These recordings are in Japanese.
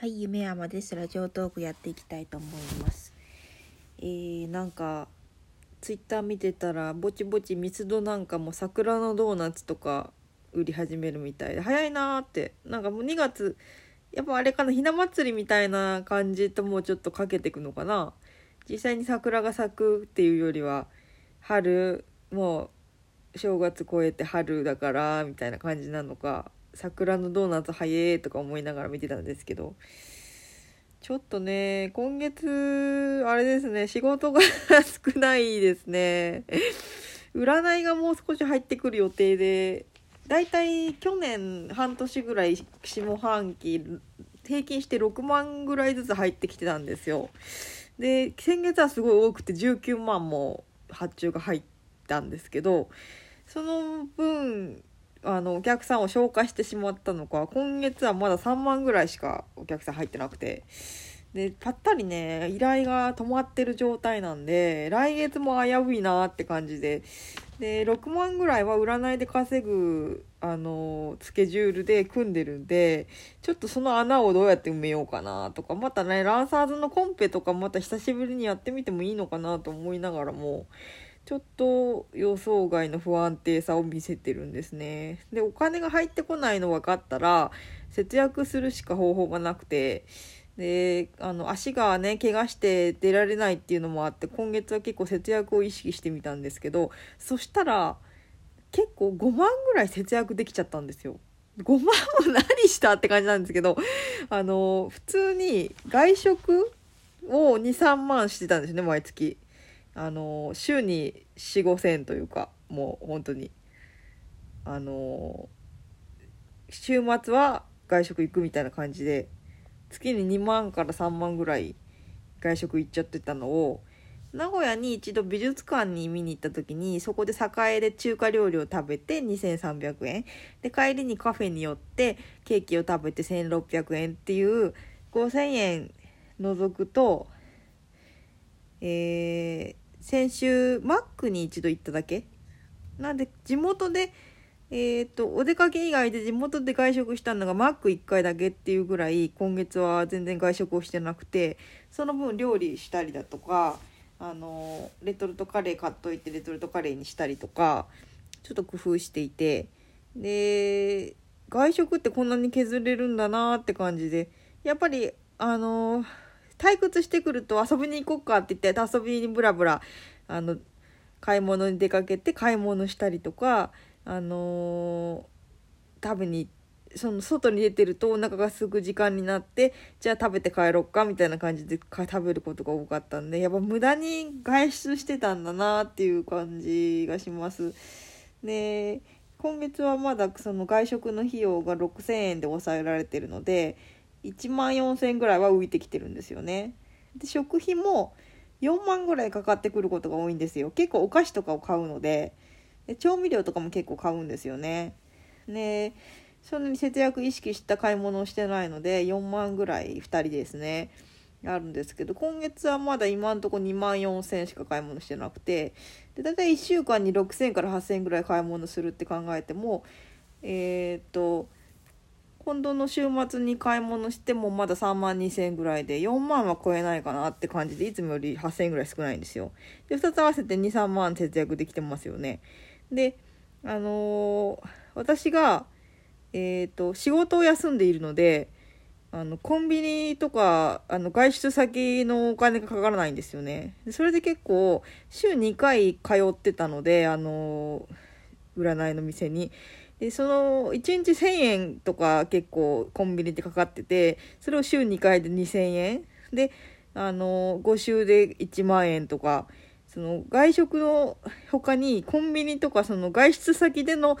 はい、夢山です。ラジオトークやっていきたいと思います。えー、なんかツイッター見てたらぼちぼちミスドなんかも桜のドーナツとか売り始めるみたいで早いなーってなんかもう2月やっぱあれかなひな祭りみたいな感じともうちょっとかけてくのかな実際に桜が咲くっていうよりは春もう正月超えて春だからみたいな感じなのか桜のドーナツ早えとか思いながら見てたんですけどちょっとね今月あれですね仕事が少ないですね。占いがもう少し入ってくる予定でだいたい去年半年ぐらい下半期平均して6万ぐらいずつ入ってきてたんですよ。で先月はすごい多くて19万も発注が入ったんですけどその分あのお客さんを消化してしまったのか今月はまだ3万ぐらいしかお客さん入ってなくて。でぱったりね依頼が止まってる状態なんで来月も危ういなって感じで。で6万ぐらいは占いで稼ぐあのスケジュールで組んでるんでちょっとその穴をどうやって埋めようかなとかまたねランサーズのコンペとかまた久しぶりにやってみてもいいのかなと思いながらもちょっと予想外の不安定さを見せてるんですね。でお金が入ってこないの分かったら節約するしか方法がなくてであの足がね怪我して出られないっていうのもあって今月は結構節約を意識してみたんですけどそしたら結構5万ぐらい節約できちゃったんですよ。5万も何したって感じなんですけどあの普通に外食を23万してたんですね毎月。あの週に4 5千というかもう本当にあの週末は外食行くみたいな感じで月に2万から3万ぐらい外食行っちゃってたのを名古屋に一度美術館に見に行った時にそこで栄で中華料理を食べて2300円。で帰りにカフェに寄ってケーキを食べて1600円っていう5000円除くとえー、先週マックに一度行っただけ？なんで地元でえーと、とお出かけ以外で地元で外食したのがマック1回だけっていうぐらい今月は全然外食をしてなくてその分料理したりだとかあのレトルトカレー買っといてレトルトカレーにしたりとかちょっと工夫していてで外食ってこんなに削れるんだなって感じでやっぱりあの退屈してくると遊びに行こうかって言って遊びにブラブラあの買い物に出かけて買い物したりとかあのー、食べにその外に出てるとお腹が空く時間になってじゃあ食べて帰ろっかみたいな感じで食べることが多かったんでやっぱ無駄に外出してたんだなっていう感じがします。で今月はまだその外食の費用が6,000円で抑えられてるので1万4,000円ぐらいは浮いてきてるんですよね。で食費も4万ぐらいかかってくることが多いんですよ結構お菓子とかを買うのでで調味料とかも結構買うんですよね。でそんなに節約意識した買い物をしてないので4万ぐらい2人ですねあるんですけど今月はまだ今んとこ2万4,000円しか買い物してなくてで大体1週間に6,000円から8,000円ぐらい買い物するって考えてもえっ、と今度の週末に買い物してもまだ3万2,000円ぐらいで4万は超えないかなって感じでいつもより8,000円ぐらい少ないんですよ。で2つ合わせて23万節約できてますよね。であのー、私が、えーと、仕事を休んでいるのであのコンビニとかあの外出先のお金がかからないんですよねそれで結構週2回通ってたのであのー、占いの店にでその1日1000円とか結構コンビニってかかっててそれを週2回で2000円であの、5週で1万円とかその外食の他にコンビニとかその外出先での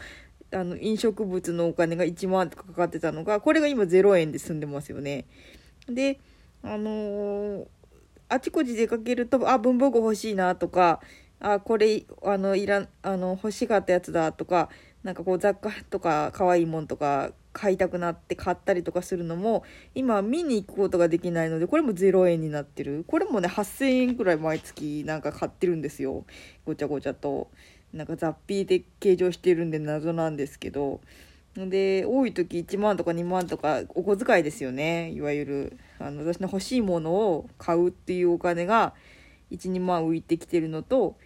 あの飲食物のお金が1万とかかかってたのがこれが今0円で済んでますよね。であのー、あちこち出かけるとあ文房具欲しいなとかあこれあのいらあの欲しかったやつだとかなんかこう雑貨とか可愛いもんとか買いたくなって買ったりとかするのも今見に行くことができないのでこれも0円になってる。これもね8000円くらい毎月なんか買ってるんですよ。ごちゃごちゃと。なんか雑費で計上してるんで謎なんですけど。で多い時1万とか2万とかお小遣いですよね。いわゆるあの私の欲しいものを買うっていうお金が12万浮いてきてるのと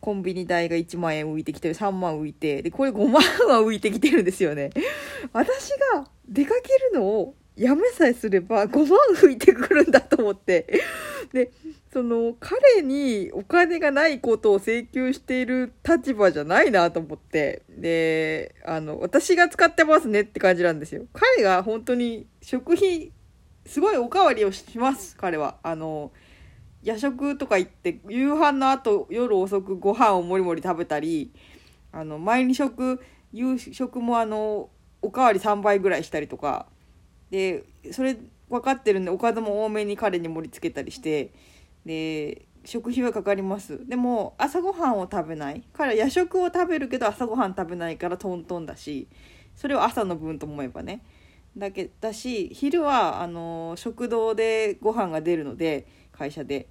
コンビニ代が1万円浮いてきてる3万浮いてでこれ5万は浮いてきてるんですよね。私が出かけるのをやめさえすれば5万浮いてくるんだと思って。でその彼にお金がないことを請求している立場じゃないなと思って。であの私が使ってますねって感じなんですよ。彼が本当に食費すごいおかわりをします彼は。あの夜食とか行って夕飯の後夜遅くご飯をもりもり食べたりあの毎日食夕食もあのおかわり3倍ぐらいしたりとかでそれ分かってるんでおかずも多めに彼に盛り付けたりしてで食費はかかります。でも朝ごはんを食べない。彼は夜食を食べるけど朝ごはん食べないからトントンだしそれを朝の分と思えばね。だけだし昼はあの食堂でご飯が出るので会社で。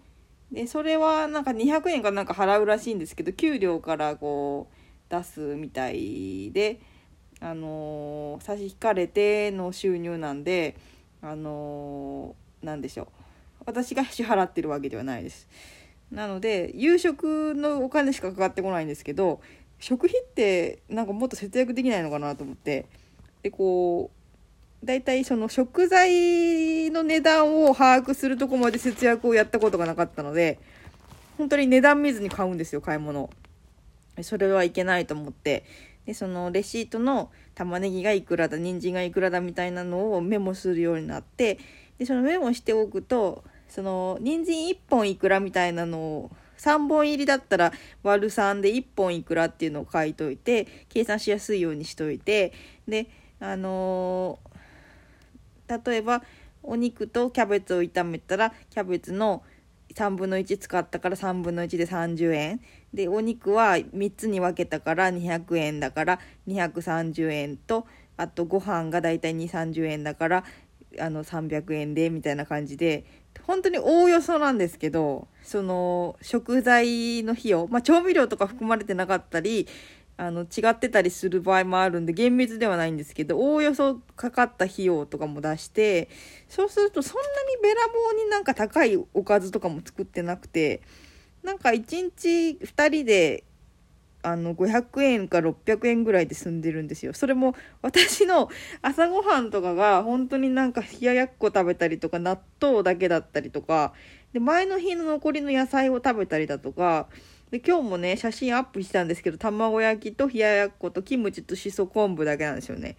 でそれはなんか200円かなんか払うらしいんですけど給料からこう出すみたいであの差し引かれての収入なんであのなんでしょう。私が支払ってるわけではないです。なので夕食のお金しかかかってこないんですけど食費ってなんかもっと節約できないのかなと思って。でこう大体その食材の値段を把握するとこまで節約をやったことがなかったので本当に値段見ずに買うんですよ買い物。それはいけないと思って。でそのレシートの玉ねぎがいくらだ人参がいくらだみたいなのをメモするようになって。でそのメモしておくとその人参1本いくらみたいなのを3本入りだったら割る3で1本いくらっていうのを書いといて計算しやすいようにしといて。であのー、例えばお肉とキャベツを炒めたらキャベツの3分の1使ったから3分の1で30円。でお肉は3つに分けたから200円だから230円とあとご飯がだいたい2 3 0円だからあの300円でみたいな感じで本当におおよそなんですけどその食材の費用、まあ、調味料とか含まれてなかったりあの違ってたりする場合もあるんで厳密ではないんですけどおおよそかかった費用とかも出してそうするとそんなにべらぼうになんか高いおかずとかも作ってなくてなんか1日2人であの500円か600円ぐらいで済んでるんですよ。それも私の朝ごはんとかが本当になんか冷ややっこ食べたりとか納豆だけだったりとかで前の日の残りの野菜を食べたりだとかで今日もね写真アップしたんですけど卵焼きと冷ややっことキムチとしそ昆布だけなんですよね。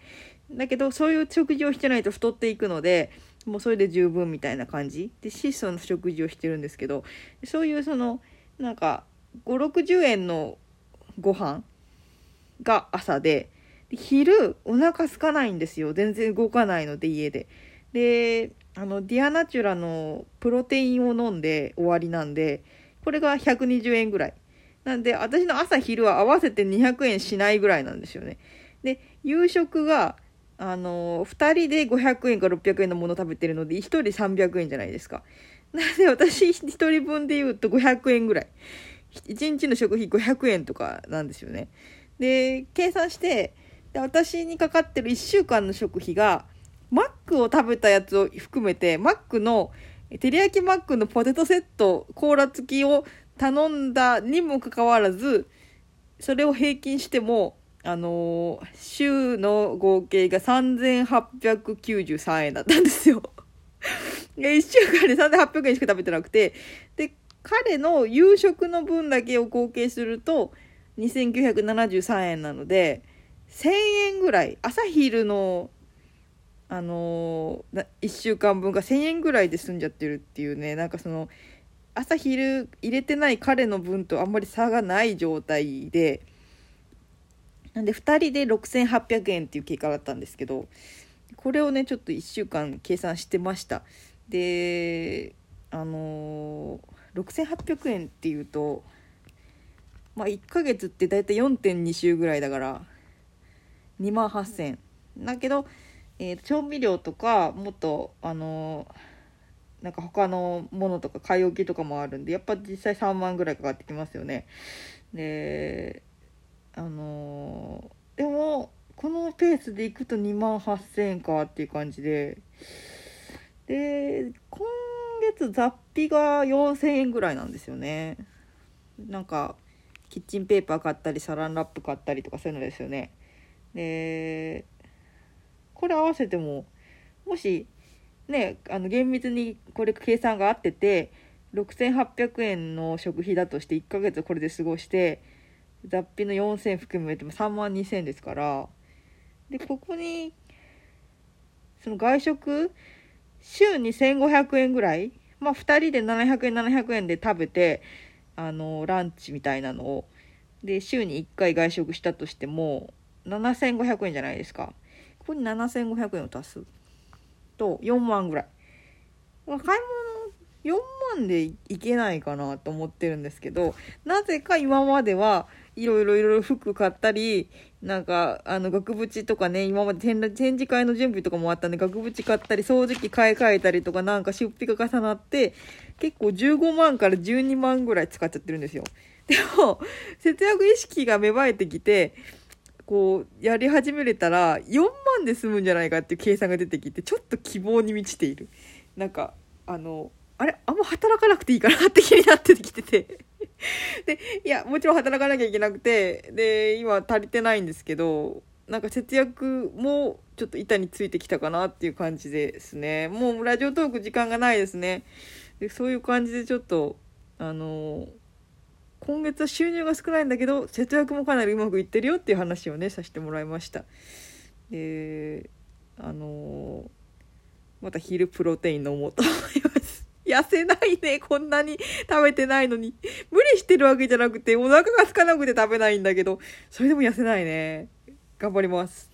だけどそういう食事をしてないと太っていくのでもうそれで十分みたいな感じ。で質素な食事をしてるんですけどそういうそのなんか560円のご飯が朝で昼お腹空かないんですよ。全然動かないので家で。であのディアナチュラのプロテインを飲んで終わりなんでこれが120円ぐらい。なんで私の朝昼は合わせて200円しないぐらいなんですよね。で夕食があの2人で500円か600円のもの食べてるので1人300円じゃないですか。なんで私1人分で言うと500円ぐらい。1日の食費500円とかなんですよね。で計算してで私にかかってる1週間の食費がマックを食べたやつを含めてマックの照り焼きマックのポテトセットコーラ付きを頼んだにもかかわらずそれを平均してもあのー、週の合計が3893円だったんですよ。1週間で3800円しか食べてなくてで彼の夕食の分だけを合計すると2973円なので1000円ぐらい朝昼のあのー、1週間分が1000円ぐらいで済んじゃってるっていうねなんかその朝昼入れてない彼の分とあんまり差がない状態でなんで2人で6800円っていう結果だったんですけどこれをねちょっと1週間計算してました。であのー6800円っていうとまあ1ヶ月って大体4.2週ぐらいだから2万8000円だけど、えー、調味料とかもっとあのー、なんか他のものとか買い置きとかもあるんでやっぱ実際3万ぐらいかかってきますよね。であのー、でもこのペースでいくと2万8000円かっていう感じでで今月雑費が4000円ぐらいなんですよね。なんかキッチンペーパー買ったりサランラップ買ったりとかそういうのですよね。でこれ合わせてももしねあの厳密にこれ計算が合ってて6800円の食費だとして1ヶ月これで過ごして雑費の4000含めても3万2000円ですからでここにその外食週に1500円ぐらいまあ2人で700円700円で食べてあのランチみたいなのをで週に1回外食したとしても7500円じゃないですか。ここに7500円を足すと4万ぐらい。買い物4万でいけないかなと思ってるんですけどなぜか今まではいろいろいろ服買ったりなんかあの額縁とかね今まで展展示会の準備とかもあったんで額縁買ったり掃除機買い替えたりとかなんか出費が重なって結構15万から12万ぐらい使っちゃってるんですよ。でも節約意識が芽生えてきてこうやり始めれたら4万で済むんじゃないかっていう計算が出てきてちょっと希望に満ちている。なんかあのあれあんま働かなくていいかなって気になってきてて。でいやもちろん働かなきゃいけなくてで今足りてないんですけどなんか節約もちょっと板についてきたかなっていう感じですね。もうラジオトーク時間がないですね。でそういう感じでちょっとあの今月は収入が少ないんだけど節約もかなりうまくいってるよっていう話をねさせてもらいました。であのまた昼プロテイン飲もうと思います。痩せないねこんなに。食べてないのに。無理してるわけじゃなくてお腹が空かなくて食べないんだけどそれでも痩せないね。頑張ります。